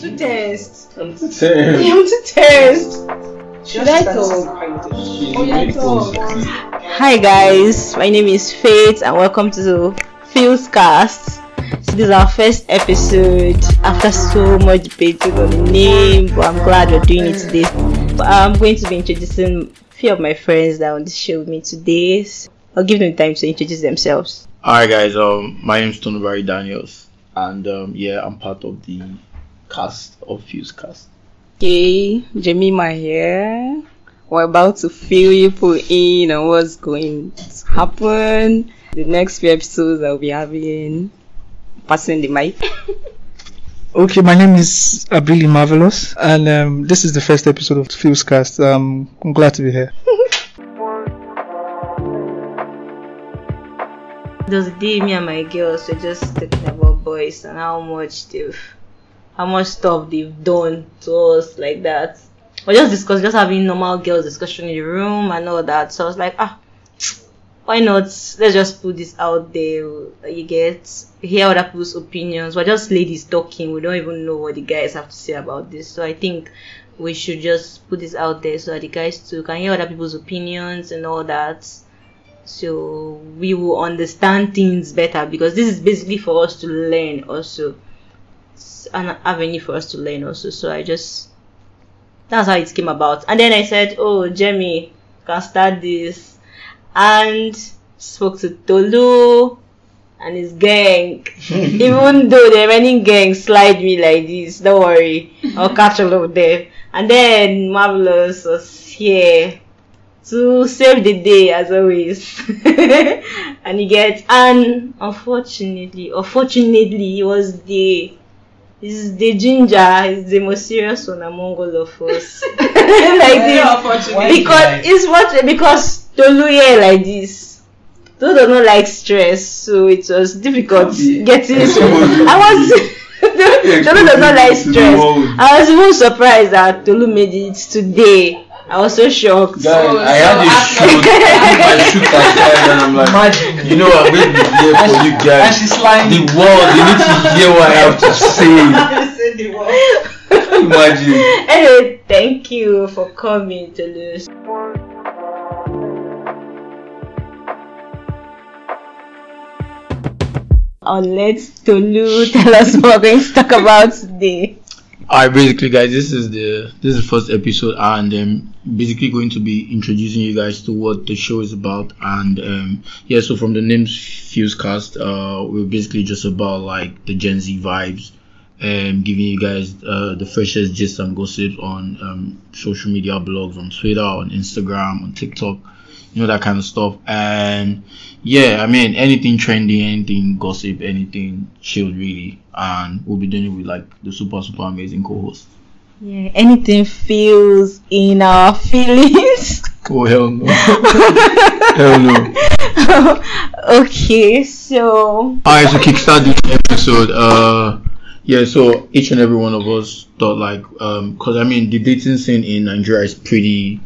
to test. I'm to tell. I want to test. Should I talk? Oh, yeah, talk. Hi guys, my name is Faith and welcome to Feels Cast. So this is our first episode after so much debating on the name, but I'm glad we're doing it today. But I'm going to be introducing a few of my friends that are on the show with me today. So I'll give them time to introduce themselves. Alright, guys. Um, my name's Tonobari Daniels, and um, yeah, I'm part of the cast or Fuse Cast. Okay, Jemima here. We're about to fill you put in on what's going to happen. The next few episodes I'll be having passing the mic. Okay, my name is Abili Marvelous, and um, this is the first episode of Fusecast. Um, I'm glad to be here. Those was a day me and my girls were just talking about boys and how much they've how much stuff they've done to us like that. We're just discussing just having normal girls discussion in the room and all that. So I was like, ah why not? Let's just put this out there. You get hear other people's opinions. We're just ladies talking. We don't even know what the guys have to say about this. So I think we should just put this out there so that the guys too can hear other people's opinions and all that so we will understand things better because this is basically for us to learn also an avenue for us to learn also. So i just that's how it came about. And then i said oh Jemmy can start this. And spoke to tolu and his gang. Even though the remaining gang slide me like this don't worry i'll catch all of them. And then marvelous was here to save the day as always. And you get and unfortunately unfortunately he was the he's the ginger he's the most serious one among all of us. Like this. because it's what because Tolu here like this. Tolu does not like stress so it was difficult Be. getting exposed. I was Tolu does not like Exposed to the stress. I was even surprised that Tolu made it today I was so shocked Guys, I had a shoot, I shoot aside, and I'm like, you know, I'm going to be here for you guys. The world, you need to hear what I have to say. Imagine. anyway, thank you for coming to lose. I'll let Tolu tell us what we're going to talk about today. Alright, basically, guys, this is the this is the first episode, and um, basically going to be introducing you guys to what the show is about, and um, yeah, so from the name's Fusecast, uh, we're basically just about like the Gen Z vibes, and giving you guys uh, the freshest gist and gossips on um, social media blogs, on Twitter, on Instagram, on TikTok, you know that kind of stuff, and yeah, I mean anything trendy, anything gossip, anything chill, really, and we'll be doing it with like the super super amazing co-host. Yeah, anything feels in our feelings. Oh hell no, hell no. okay, so Alright, so kickstart this episode. Uh, yeah, so each and every one of us thought like, um, cause I mean the dating scene in Nigeria is pretty,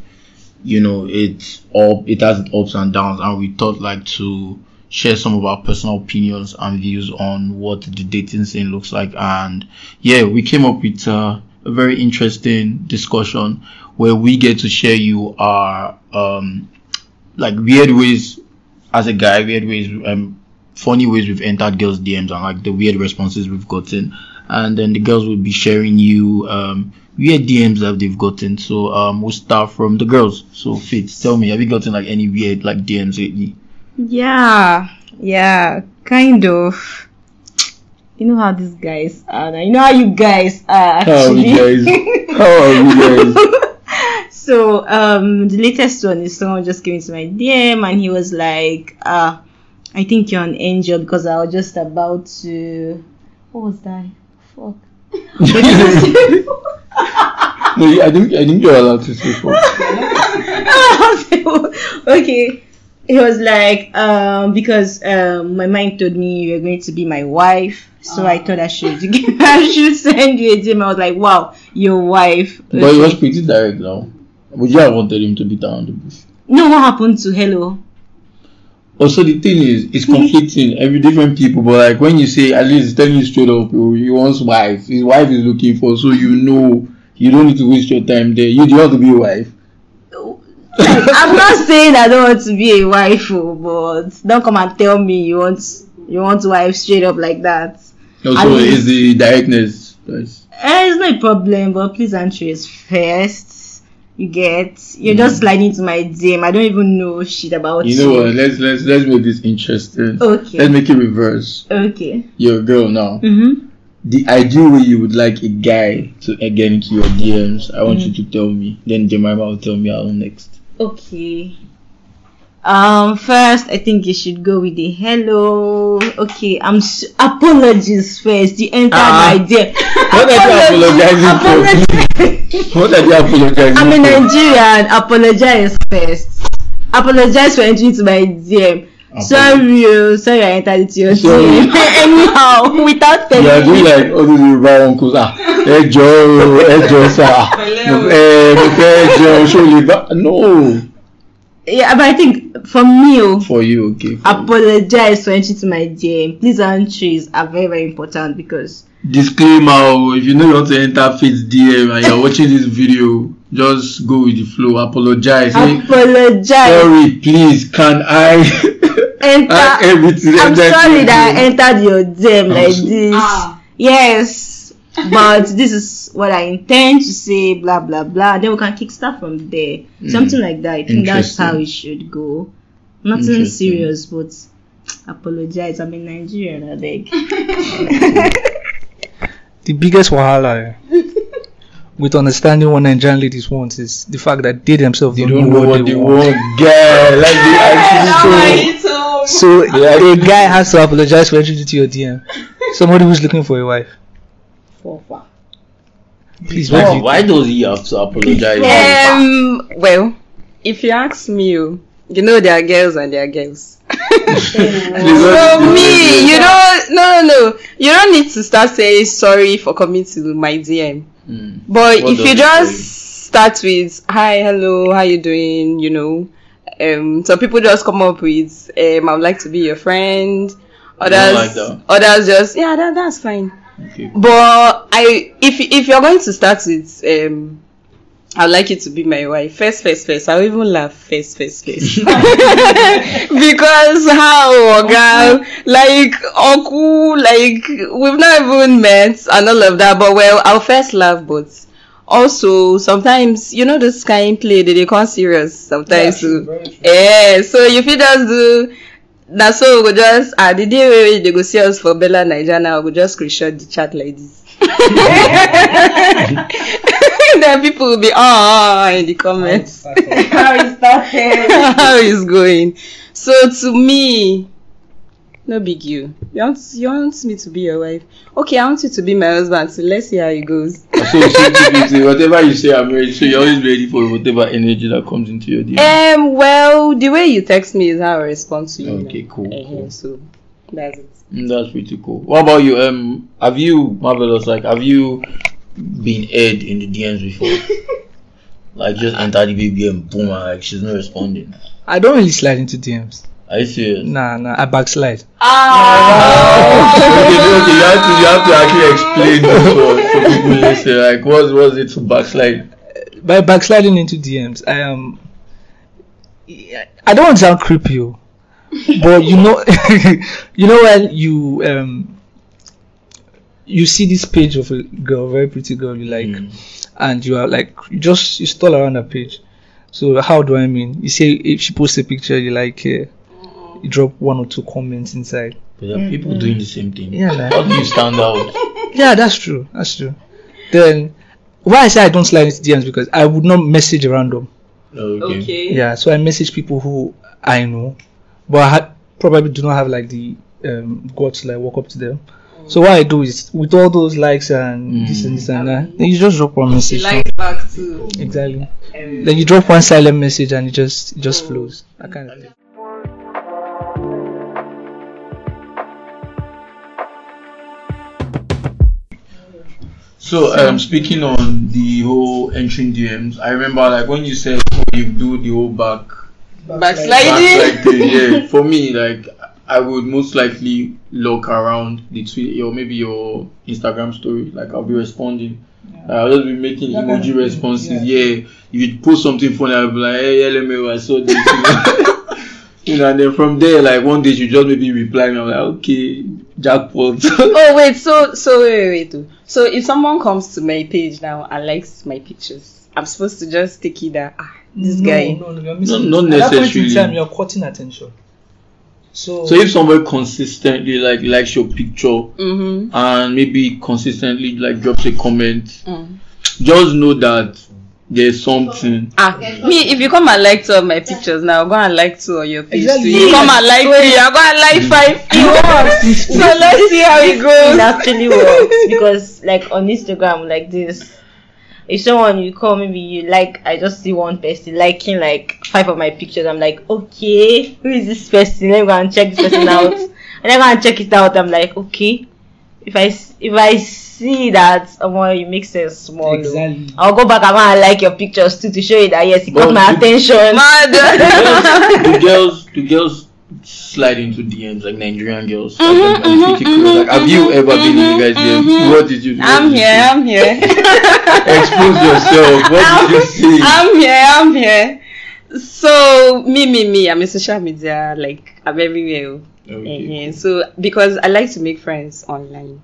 you know, it's all it has its ups and downs, and we thought like to share some of our personal opinions and views on what the dating scene looks like, and yeah, we came up with uh, a very interesting discussion where we get to share you our um like weird ways as a guy, weird ways um funny ways we've entered girls' DMs and like the weird responses we've gotten. And then the girls will be sharing you um weird DMs that they've gotten. So um we'll start from the girls. So Fitz, tell me, have you gotten like any weird like DMs lately? Yeah, yeah, kind of. You know how these guys are. You know how you guys are How are actually. guys? How are we guys? so um, the latest one is someone just came into my DM and he was like, "Ah, I think you're an angel because I was just about to. What was that? Fuck. No, I think I think you're allowed to say fuck. okay. It was like um because um my mind told me you were going to be my wife, so I thought I should I should send you a DM. I was like, wow, your wife. But it was pretty direct now. Would you have wanted him to be down the bush? No, what happened to Hello? Oh, also, the thing is, it's mm-hmm. conflicting. Every different people, but like when you say, at least telling you straight up, oh, he wants wife. His wife is looking for, so you know you don't need to waste your time there. You do have to be a wife. I'm not saying I don't want to be a wife, oh, but don't come and tell me you want you want wife straight up like that. Also, I mean- it's the directness. That's, Eh, it's not a problem, but please answer is first. You get you're just sliding to my DM. I don't even know shit about you know what? Let's let's let's make this interesting. Okay. Let's make it reverse. Okay. You're a girl now. Mm-hmm. The ideal way you would like a guy to get into your DMs, I want you to tell me. Then Jemima will tell me how next. Okay. Um. First, I think you should go with the hello. Okay. I'm s- apologies first. You entered Ah. my DM. What are you apologizing for? Apologies. What are you apologizing I'm a for? Nigerian. Apologize first. Apologize for entering into my DM. Apologize. Sorry, oh, sorry I entered into your Sorry. DM. Anyhow, without telling You are doing like all those Yoruba uncles. Ah, ẹ jọ̀ọ́, ẹ jọ̀ọ́ sá. Ẹ mo fẹ́ jẹun ṣó lè bá. No. Yeah, but I think for me, oh, For you, okay. for you. apologize for entering to my DM. Please entries are very very important because Disclaimer: oh, If you know you want to enter Faith's DM and you're watching this video, just go with the flow. Apologize. Apologize. Sorry, please. Can I? Enter. everything. I'm sorry that I you? entered your DM I'm like so- this. Ah. Yes, but this is what I intend to say. Blah blah blah. Then we can kickstart from there. Something like that. I think that's how it should go. Nothing serious, but apologize. I'm in Nigeria, I beg. The biggest wahala eh, with understanding what Nigerian ladies want is the fact that they themselves They don't, know what they, want. Yeah, like they actually so. So Yeah. a guy has to apologize for entering into your DM. Somebody who's looking for a wife. Please, what do Why, you why does he have to apologize? Um. Well, if you ask me, oh, you know there are girls and there are girls. Please, what So me, you don't. No, no, no. You don't need to start saying sorry for coming to my DM. Mm. But What if you it just start with hi, hello, how you doing? You know, um, some people just come up with um, I would like to be your friend. Others, like others just yeah, that, that's fine. Okay. But I, if if you're going to start with um, I'd like you to be my wife. First, first, first. I'll even laugh first, first, first. because how, girl? Like, Oku, like, we've not even met and all of that. But well, I'll first laugh, but also sometimes, you know, this kind play, they, they come serious sometimes. too. Yeah, so if you just do, na so we go just, ah, the day wey they go see us for BellaNaija now, we go just screenshot the chat like this. then people will be ah ah in the comments How it started. how it's going. So to me, no big you. You want you want me to be your wife? Okay, I want you to be my husband. So let's see how it goes. So, so typically, whatever you say, I'm ready. So you're always ready for whatever energy that comes into your DM. Um, well, the way you text me is how I respond to you. Okay, cool, Uh-huh, cool. So that's it. Mm, That's pretty cool. What about you? Um, have you marvelous? Like, have you been aired in the DMs before? like, just enter the baby and boom, and, like she's not responding. I don't really slide into DMs. Are you serious? Nah, nah, I backslide. Ah! okay, okay, you have to you have to actually explain this for, for people listening. Like, what was it to backslide? By backsliding into DMs, I am. I don't want to sound creepy, oh, but you know, you know when you um, you see this page of a girl, very pretty girl you like, Mm. and you are like, you just you stall around the page. So how do I mean? You say if she posts a picture, you like, uh, you drop one or two comments inside. But there are mm, people mm. doing the same thing. Yeah, like- How do you stand out? Yeah, that's true. That's true. Then why I say I don't slide into DMs because I would not message random. Okay. Yeah, so I message people who I know, but I ha- probably do not have like the um, guts to like walk up to them. So what I do is with all those likes and mm. this and this and that, then you just drop one message. back too. exactly. Um, then you drop one silent message and it just it just oh. flows. That kind of thing. So, um, speaking on the whole entering DMs, I remember like when you said oh, you do the whole back Backsliding. Backsliding, yeah. For me, like I would most likely look around the tweet or maybe your Instagram story. Like I'll be responding. Uh, I'll just be making emoji responses. yeah. Yeah. If you post something funny, I'll be like, hey, LMA, I saw this. You know? and then from there, like one day, you just maybe reply me. I'm like, okay, jackpot. Oh wait, so so wait wait wait. So if someone comes to my page now and likes my pictures, I'm supposed to just take it that ah this no, guy. No, no, you're missing. not it. At that point in time, you're cutting attention. So, so if somebody consistently like likes your picture Mm-hmm. and maybe consistently like drops a comment, Mm. just know that there's something. Ah, me if you come and like two of my pictures now, go and like two of your page Exactly. You come and like three, I'm going to like five. It works. so let's see how it goes. it goes. actually works because like on Instagram like this if someone you call maybe you like I just see one person liking like five of my pictures I'm like okay who is this person let me go and check this person out and I go and check it out I'm like okay if I s- if I see that someone you make sense small though. I'll go back and go and like your pictures too to show you that yes it got my you- attention Mad. the girls, the girls slide into DMs like Nigerian girls. Like, Mhm, I'm, I'm pretty mhm. Like, have you mhm, ever been in the guys' DMs? mhm. What did you? what I'm did here, say? I'm here. Expose yourself. What did you see? I'm here, I'm here. So me, me, me, I'm a social media, like I'm everywhere. Okay. Eh, So because I like to make friends online.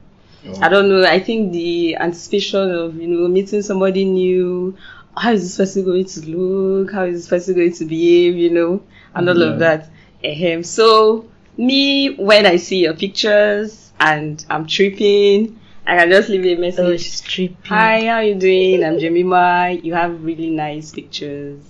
Oh. I don't know. I think the anticipation of you know meeting somebody new. How is this person going to look? How is this person going to behave? You know, and all Yeah. of that. Ahem. So me, when I see your pictures and I'm tripping, I can just leave a message. oh message. she's tripping Hi, how you doing? I'm Jamie Jemima. You have really nice pictures.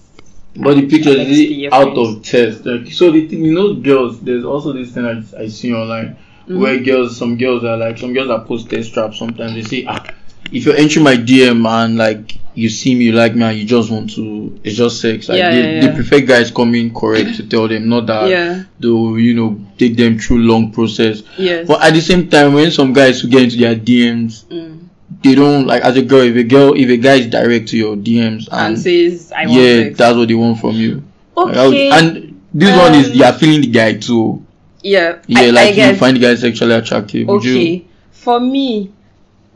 But the pictures Like, is out friends. of test. Like, so the thing, you know, girls. There's also this thing I, I see online Mm-hmm. where girls, some girls are like, some girls are post test traps. Sometimes they say, ah, if you're entering my DM and like you see me, you like me, and you just want to, it's just sex. Like Yeah, they, yeah, they prefer guys coming correct to tell them, not that Yeah. they'll you know take them through long process. Yes. But at the same time, when some guys who get into their DMs, Mm. they don't like as a girl. If a girl, if a guy is direct to your DMs and, And says, I want yeah, sex. that's what they want from you. Like, okay and this one is Um, you are feeling the guy too. Yeah. Yeah, I, like I you find guys guy sexually attractive. Okay. For me,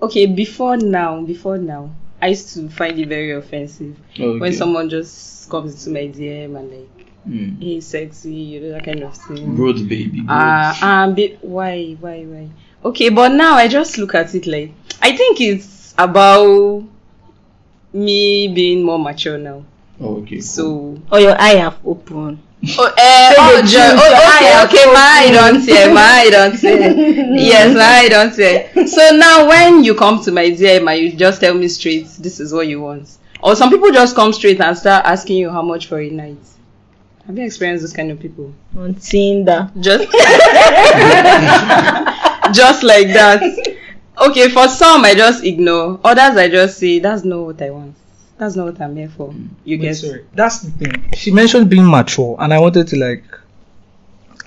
okay, before now, before now, I used to find it very offensive Okay. when someone just comes into my DM and like, Mm. hey, sexy, you know, that kind of thing. Growth, baby. Growth. Ah, um, bi- why, why, why? Okay, but now I just look at it like I think it's about me being more mature now. oh, okay. cool. So, oh your eye have open oh, eh, oh, the jo- truth, your oh, okay, okay, my don't say, my don't say. yes, my eye don't say. So now, when you come to my DM and you just tell me straight, this is what you want, or some people just come straight and start asking you how much for a night. Have you experienced those kind of people? on Tinder just just like that okay for some i just ignore others i just say that's not what i want that's not what i'm here for you Wait, get sorry. That's the thing. She mentioned being mature, and I wanted to like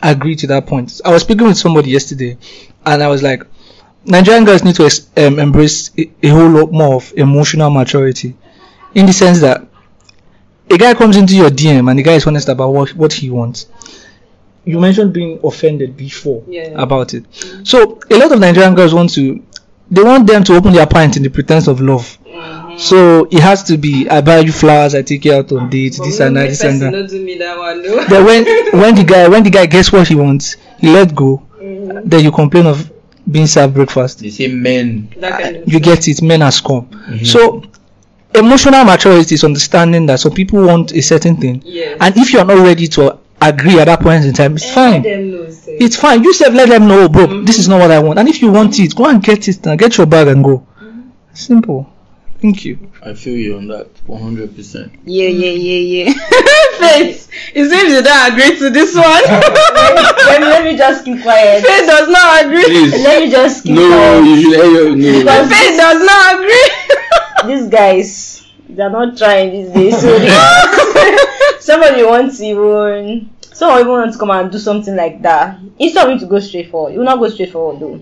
agree to that point. I was speaking with somebody yesterday, and I was like, Nigerian girls need to um, embrace a, a whole lot more of emotional maturity, in the sense that a guy comes into your DM and the guy is honest about what what he wants. You mentioned being offended before Yeah. about it. So a lot of Nigerian girls want to, they want them to open their pint in the pretense of love. So it has to be I buy you flowers, I take you out on dates, this and that, this and that. Don't do me that one though. Then when when the guy when the guy gets what he wants, he let go. Then you complain of being served breakfast. They say men. that kind of You get it, men are scum. Mhm. So emotional maturity is understanding that some people want a certain thing, yes. and if you are not ready to agree at that point in time, it's Let fine. them know. It's fine. You said let them know, bro. Mhm. This is not what I want. And if you want it, go and get it. Now get your bag and go. Simple. Thank you. I feel you on that. One hundred percent. yeah yeah yeah yeah faith it seems you don't agree to this one let, me, let me just keep quiet faith does not agree Please. let me just keep No, quiet you should. Hey, no. Because- faith does not agree these guys they're not trying these days so they- somebody wants to even someone even wants to come and do something like that instead of you to go straight forward you will not go straight forward though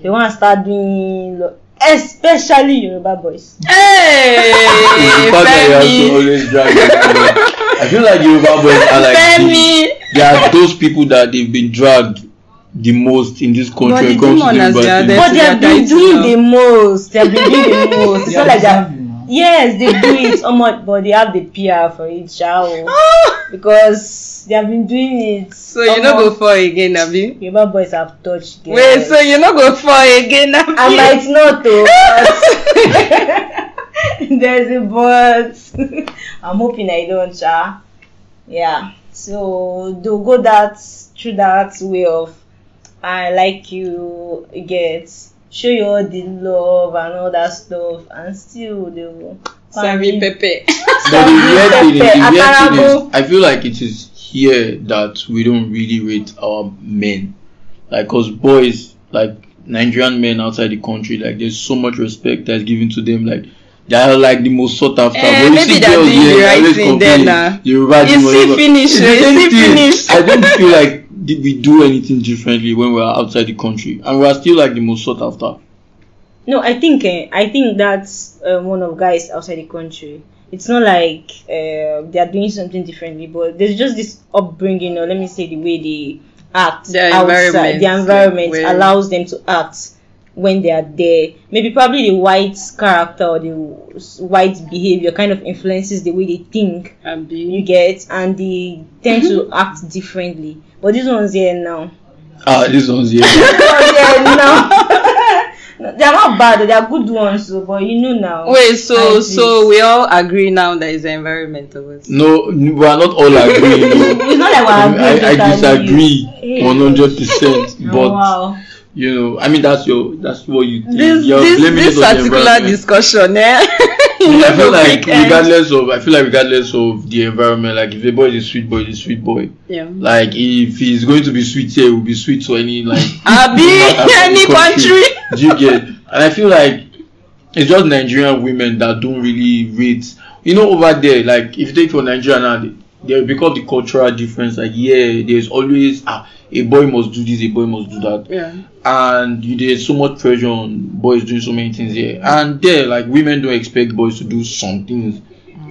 they want to start doing lo- especially Yoruba boys It's the hey fact that you have to Femi always drag it. I feel like Yoruba boys are like the, Femi. they are those people that they've been dragged the most in this country But when the it comes to demon the has Yoruba their thing. But they have They're been doing dieting the most. They have been doing the most. It's They not are like that. Yes, they do it so much, but they have the PR for it, shall ah! because they have been doing it. So you no go fall again, Abi? Yoruba boys have touched. girls. Wait, so you no go fall again, Abi? I might not though. but There's a but. I'm hoping I don't, sha. Yeah. So they'll go that through that way of I like you, you get show you all the love and all that stuff, and still they will. Serving Pepe. But the weird thing is, the weird thing is, I feel like it is here that we don't really rate our men. Like, cause boys, like Nigerian men outside the country, like there's so much respect that's given to them. Like, they are like the most sought after. Eh, maybe see they're doing the right thing there complain, now. Yoruba You see finish, It's you see finish. I don't feel like th- we do anything differently when we were outside the country, and we are still like the most sought after. No, I think eh, I think that's uh, one of guys outside the country. It's not like uh, they are doing something differently, but there's just this upbringing, or let me say the way they act Their outside. environment, Their environment where- allows them to act when they are there. Maybe probably the white character or the white behavior kind of influences the way they think. You get, and they tend to act differently. But this one's here now. Ah, this one's here. yeah, now. They're not bad, they are good ones, so, but you know now. Wait, so so we all agree now that it's the environment. No, we are not all agreeing. no. It's not like we're I, agreeing I totally. disagree one hundred percent. Oh, But wow. You know, I mean that's your that's what you think. This You're this blaming this it on the particular discussion, eh? You I feel like end. regardless of I feel like regardless of the environment, like if a boy is a sweet boy, he's a sweet boy. Yeah. Like if he's going to be sweet here, he will be sweet to any like Abi, any the country. Do you get? And I feel like it's just Nigerian women that don't really rate. You know, over there, like if you take for Nigeria now, they, because the cultural difference. Like yeah, there's always ah, a boy must do this, a boy must do that. Yeah. and you, there's so much pressure on boys doing so many things here. And there like women don't expect boys to do some things.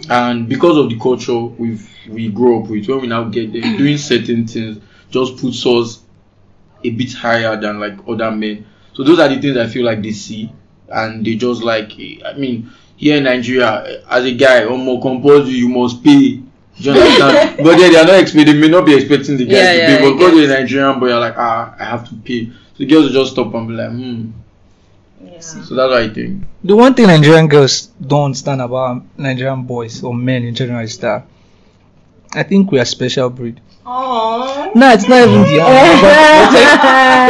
And because of the culture we've we grow up with when we now get there doing certain things just puts us a bit higher than like other men. So those are the things i feel like they see. And they just like i mean here in nigeria as a guy on more compulsory you must pay do you understand? but then they are not expecting, they may not be expecting the guys Yeah, to yeah, pay, I but because get you're a Nigerian boy, you're like, ah, I have to pay. So the girls will just stop and be like, hmm. Yeah. So that's what I think. The one thing Nigerian girls don't understand about Nigerian boys or men in general is that I think we are special breed. Aww. No, it's not even the but, but thank,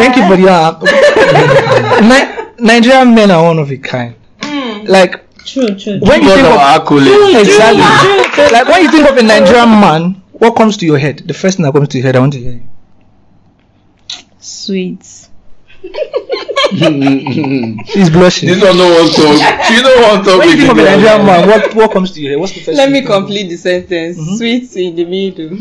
thank you for the Ni- Nigerian men are one of a kind. Like True, true. when you think of of our accolades. exactly, like when you think of a Nigerian man, what comes to your head? The first thing that comes to your head, I want to hear. you. Sweet. She's blushing. this one no one talk. She no one talk. When you with think of a the girl. Nigerian man, what what comes to your head? What's the first? Let me you think complete the sentence. Mhm. Sweet in the middle.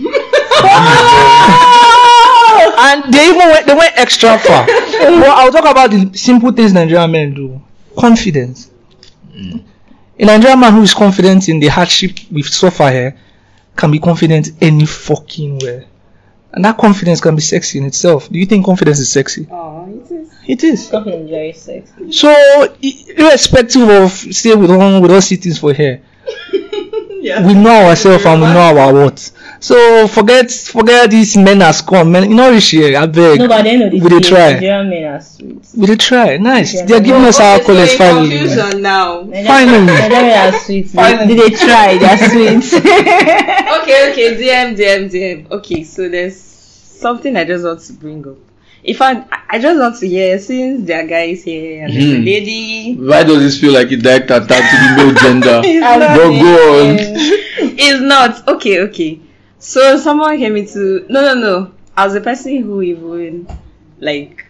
and they even went, they went extra far. well, I'll talk about the simple things Nigerian men do. Confidence. A Nigerian man who is confident in the hardship we've suffer here can be confident any fucking where. And that confidence can be sexy in itself. Do you think confidence is sexy? Oh, it is. It is. Something very sexy. So, irrespective of say with don't we don't see things for here, Yeah. we know ourselves and we know our what. So forget forget these men as come, men. You know, this year, I beg. No, but at the end of the we dey day, try. Nigerian men are sweet. We did try. Nice. Yeah, They're giving us our Okay, so colors finally. confusion now. Nigerian- Finally. Nigerian men are sweet. They, Finally. they try, they are sweet. okay, okay, DM, DM, DM. Okay, so there's something I just want to bring up. If I, I just want to hear since there are guys here and there's a Hmm. lady. Why does this feel like a direct attack to the male gender? It's I'm not. But go on. It's not. Okay, okay. So someone came into no, no, no. I was the person who even like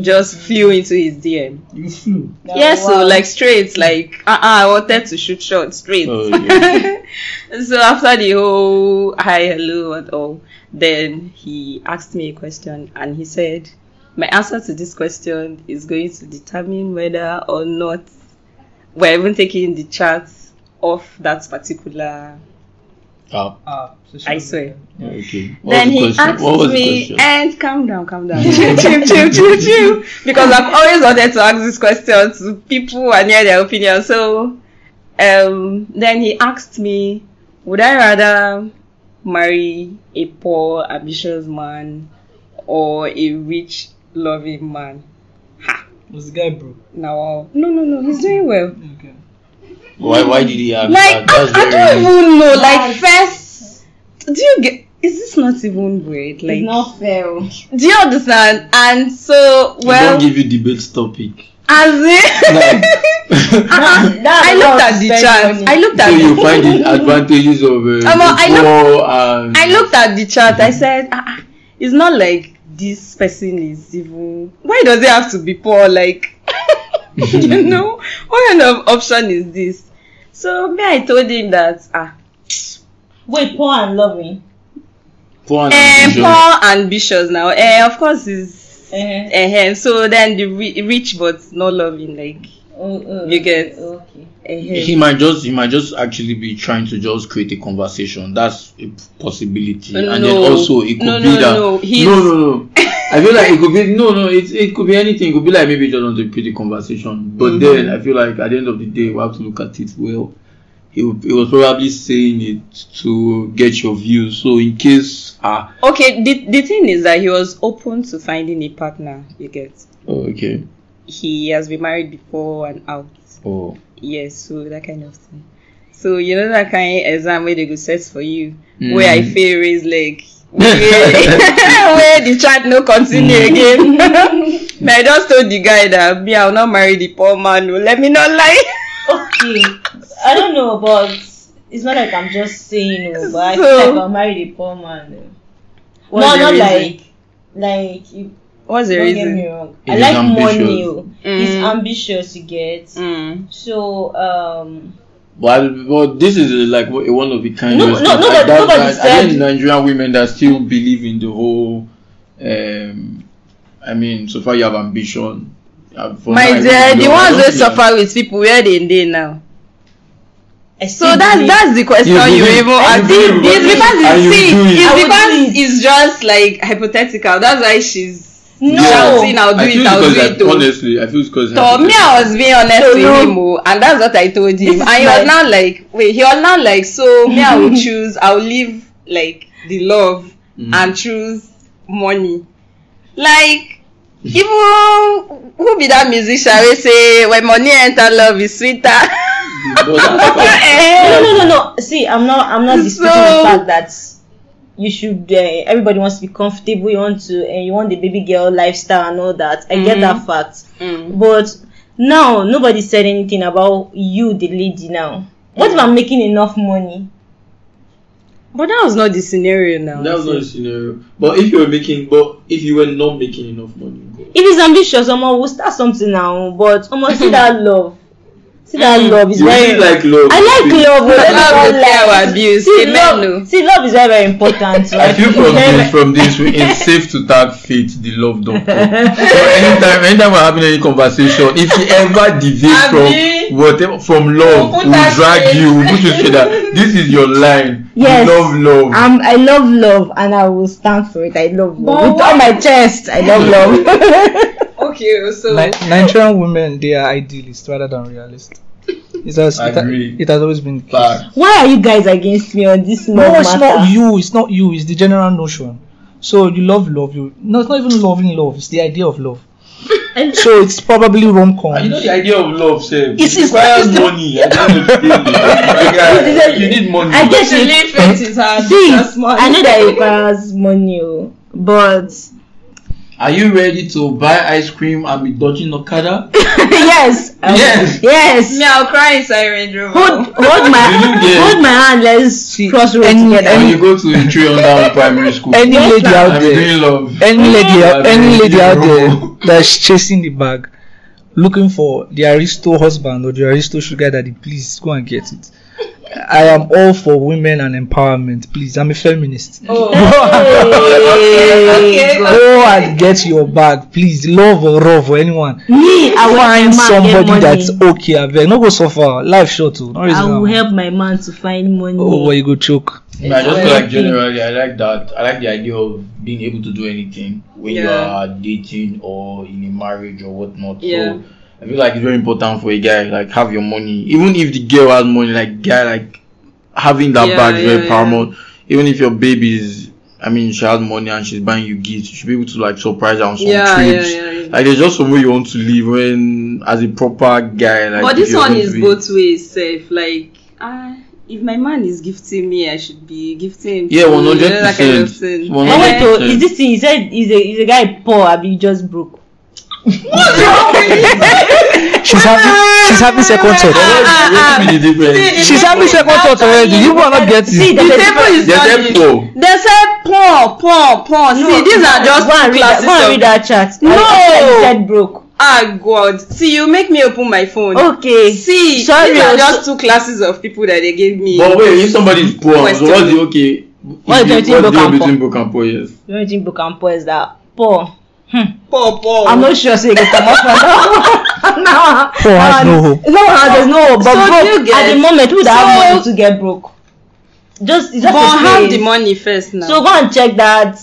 just flew into his DM. You flew. yeah, so like straight, like uh, uh I wanted to shoot shot straight. Oh, yeah. so after the whole hi, hello, and all, then he asked me a question, and he said, "My answer to this question is going to determine whether or not we're even taking the chat of that particular Ah, Ah, social I swear. media. okay. What then the he asked What was me, question? and calm down, calm down, chill, chill, chill, chill, chill, because I've always wanted to ask this question to people and hear their opinion. So, um, then he asked me, would I rather marry a poor, ambitious man or a rich, loving man? Ha! Was the guy broke? Now, no, no, no, he's doing well. Okay. Why? Why did he have Like, that? I, That's I don't very. even know. Like, first, do you get? Is this not even weird? Like, it's not fair. do you understand? And so, He well, don't give you debate topic. as in, Like- Uh-uh. That's I a lot looked at the spend chart. money. I looked so at you the, find the advantages of uh, Um, I the look- poor and I looked at the chart. I said, ah, ah, it's not like this person is even. Why does it have to be poor? Like, you know, what kind of option is this? So me, I told him that ah, Wait, poor and loving. poor and eh, ambitious. poor ambitious now. Eh, of course is. Uh-huh. eh, so then the ri- rich but not loving, like. Oh, oh, You get- okay. eh, he might just he might just actually be trying to just create a conversation. That's a possibility. No, and then also it could No, be no, that no. He's- no no no. I feel like it could be no no it it could be anything. It could be like maybe just want to a conversation. But Mhm. then I feel like at the end of the day we have to look at it well. He, he was probably saying it to get your views. So in case ah Okay, the, the thing is that he was open to finding a partner, you get. oh, okay He has been married before and out. oh Yes, so that kind of thing. So you know that kind of exam where they go set for you, Mm. where I fail raise leg, where, where the chat no continue Mm. again. but I just told the guy that me I will not marry the poor man. oh, Let me not lie. Okay. I don't know, but it's not like I'm just saying, oh, but I So- feel like I'll marry the poor man. oh. No, not reason? like, like you. What's the don't get me wrong. He I like ambitious. money. He's Mm. ambitious. You get. Mm. So um. But, but this is uh, like one of the kind. No- of no, stuff. nobody- Like that- that- said- I think Nigerian women that still believe in the whole. Um, I mean, so far you have ambition. For My I dear, the ones don't that suffer with people where they dey now. So still that's believe- that's the question You you, even you ask. It's because you it's see, do it's because do it's just like hypothetical. That's why she's No. shouting, I'll do I it, feel I'll do because it. like, honestly, I feel because. So me, I was being honest So with him, oh, and that's what I told him. And he was like- now like, wait, he was now like, so me, I will choose, I'll leave like the love Mhm. and choose money. Like, even who be that musician we say when money enter, love is sweeter. But that's- no, no, no, no. See, I'm not. I'm not disputing So- the fact that you should. Uh, everybody wants to be comfortable. You want to, and you want the baby girl lifestyle and all that. I get Mhm. that fact. Mm. But now nobody said anything about you, the lady. Now, what if I'm making enough money? But that was not the scenario now. that was not a scenario. But if you were making, but if you were not making enough money, If it's ambitious, Omo, we'll start something now. But Omo, see that love. See that Mm. love is you very. really like love. I like love. but I Love don't care like- or abuse. See, Amen, love, no. see, love is very, very important. I feel from this, from this, we- it's safe to tag faith, the love doctor. so anytime, anytime we're having any conversation, if you ever deviate from whatever, from love, We'll we'll drag straight. you, we'll put you straight that this is your line. Yes. You love love. Um, I love love and I will stand for it. I love love. But With all my chest, I love love. Okay, so Ni- Nigerian women, they are idealists rather than realists. It has, it, ha- Agree. it has always been. the case. Why are you guys against me on this No, it's matter? not you. It's not you. It's the general notion. So you love love. You no, it's not even loving love. It's the idea of love. so it's probably rom com. You know the idea of love, sir. It's- it it's- requires it's the- money. the end of the day. you need money. I guess to it. live faith hard. See, I know that it requires money, oh, but Are you ready to buy ice cream and be dodging Okada? yes, um, Yes. yes. Me, I'll cry inside Range Rover. Hold, hold my, Yeah. hold my hand. Let's See, cross roads any- together. When you go to a tree under primary school. Any lady out I'm there, love. any lady, out, any lady out there that's chasing the bag, looking for the aristo husband or the aristo sugar daddy, please go and get it. I am all for women and empowerment. Please, I'm a feminist. Oh. Hey, Go and get your bag, please. Love or love or anyone. Me, I will Find my man get somebody that's okay. I beg. No go so far. Life short too. No reason. I will help my man to find money. Oh, well, you go choke. I just feel like generally, I like that. I like the idea of being able to do anything when you are dating or in a marriage or whatnot. Yeah. So I feel like it's very important for a guy like have your money. Even if the girl has money, like guy like having that Yeah, bag is very yeah, paramount. Even if your baby is, I mean, she has money and she's buying you gifts, you should be able to like surprise her on some Yeah, yeah, trips. yeah, yeah. Like there's just some way you want to live when, as a proper guy, like. but this one is be- both ways safe. Like, ah, if my man is gifting me, I should be gifting him. Yeah, one hundred That kind of percent. thing. One Oh, wait, hundred though, is this thing? He said, is a, is a guy poor? Have you just broke? She's having she's having second thought. The difference? She's having second thought already. You will not get See, it. The table is it. poor. They said poor, poor, poor. See, these are just go and two read classes go and read that chat. No! I, I said broke. Ah, God. See, you make me open my phone. Okay. See, Sorry, these are just two classes of people that they gave me. But wait, if somebody is poor, so what's the okay? The what's between the and between broke and poor? Yes. The only thing broke and poor is that poor. Hmm. poor, poor. I'm not sure so you can come up from that. now, Poor has no hope. No, there's no hope. But So broke, do you at the moment, who would have So- money to get broke? Just, it's just but have the money first now. So go and check that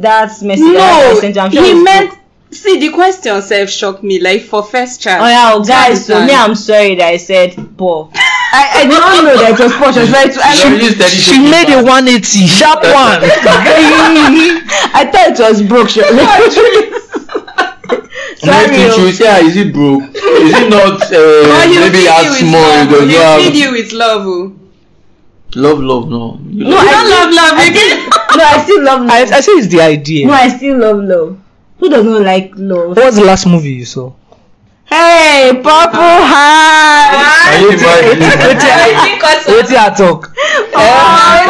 that message. I no, sent you. I'm sure he meant. broke. See, the question self shocked me. Like for first chat. Oh yeah, oh, guys. So me, I'm sorry that I said poor. I, I did not know that it was poor. She was very. I, She mean, really She made a 180 sharp one. I thought it was broke. She- Maybe Sorry. she oh. will say, ah, is it broke? Is it not? Uh, But you maybe feed as you with small. love. It does You not feed you with love. oh. love, love. No. You No, know- I love love I again. still- No, I still love I, love. I say it's the idea. No, I still love love. Who does not like love? What was the last movie you saw? Hey, Purple Heart. Can you imagine? Wait till I talk. Oh,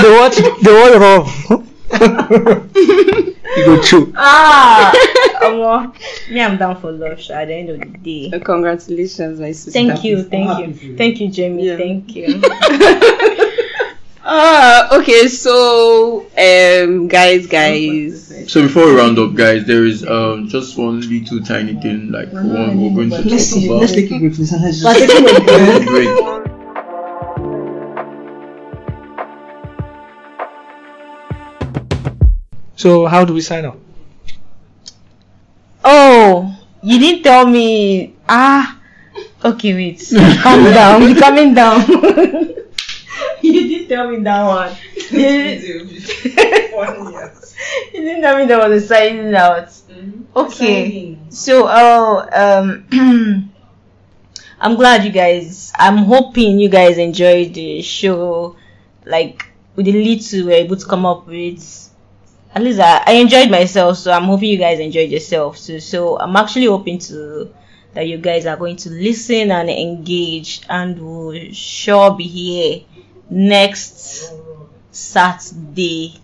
They watch. They watch Rob. you go chew. Ah, um, me, I'm down for love. Sha, at the end of the day. Congratulations, my sister. Thank you, thank you, thank you, Jamie. Yeah. Thank you. Uh, okay, so um, guys, guys. So before we round up, guys, there is um just one little tiny thing like one we're going to talk about. take a break. Let's But taking a break. Break. So how do we sign up? Oh, you didn't tell me. Ah, okay, wait. Calm down. You're coming down. you didn't tell me that one. You didn't you didn't tell me there was a signing out. Okay. So, oh, um, I'm glad you guys. I'm hoping you guys enjoyed the show. Like with the little we were able to come up with. At least I, I enjoyed myself, so I'm hoping you guys enjoyed yourself too. So I'm actually hoping to that you guys are going to listen and engage, and will sure be here next Saturday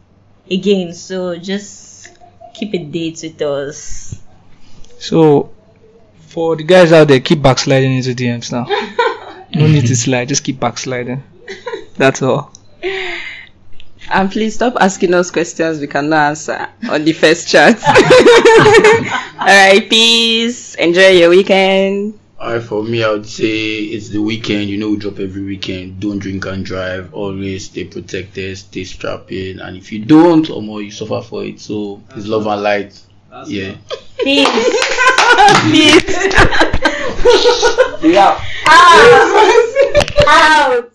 again. So just keep a date with us. So for the guys out there, keep backsliding into DMs now. No need to slide. Just keep backsliding. That's all. And please stop asking us questions we cannot answer on the first chat. Alright, peace. Enjoy your weekend. Alright, for me, I would say it's the weekend. You know, we drop every weekend. Don't drink and drive. Always stay protected, stay strapped in. And if you don't, or more, you suffer for it. So, it's love and light. Yeah. Peace. Peace. Yeah. Out.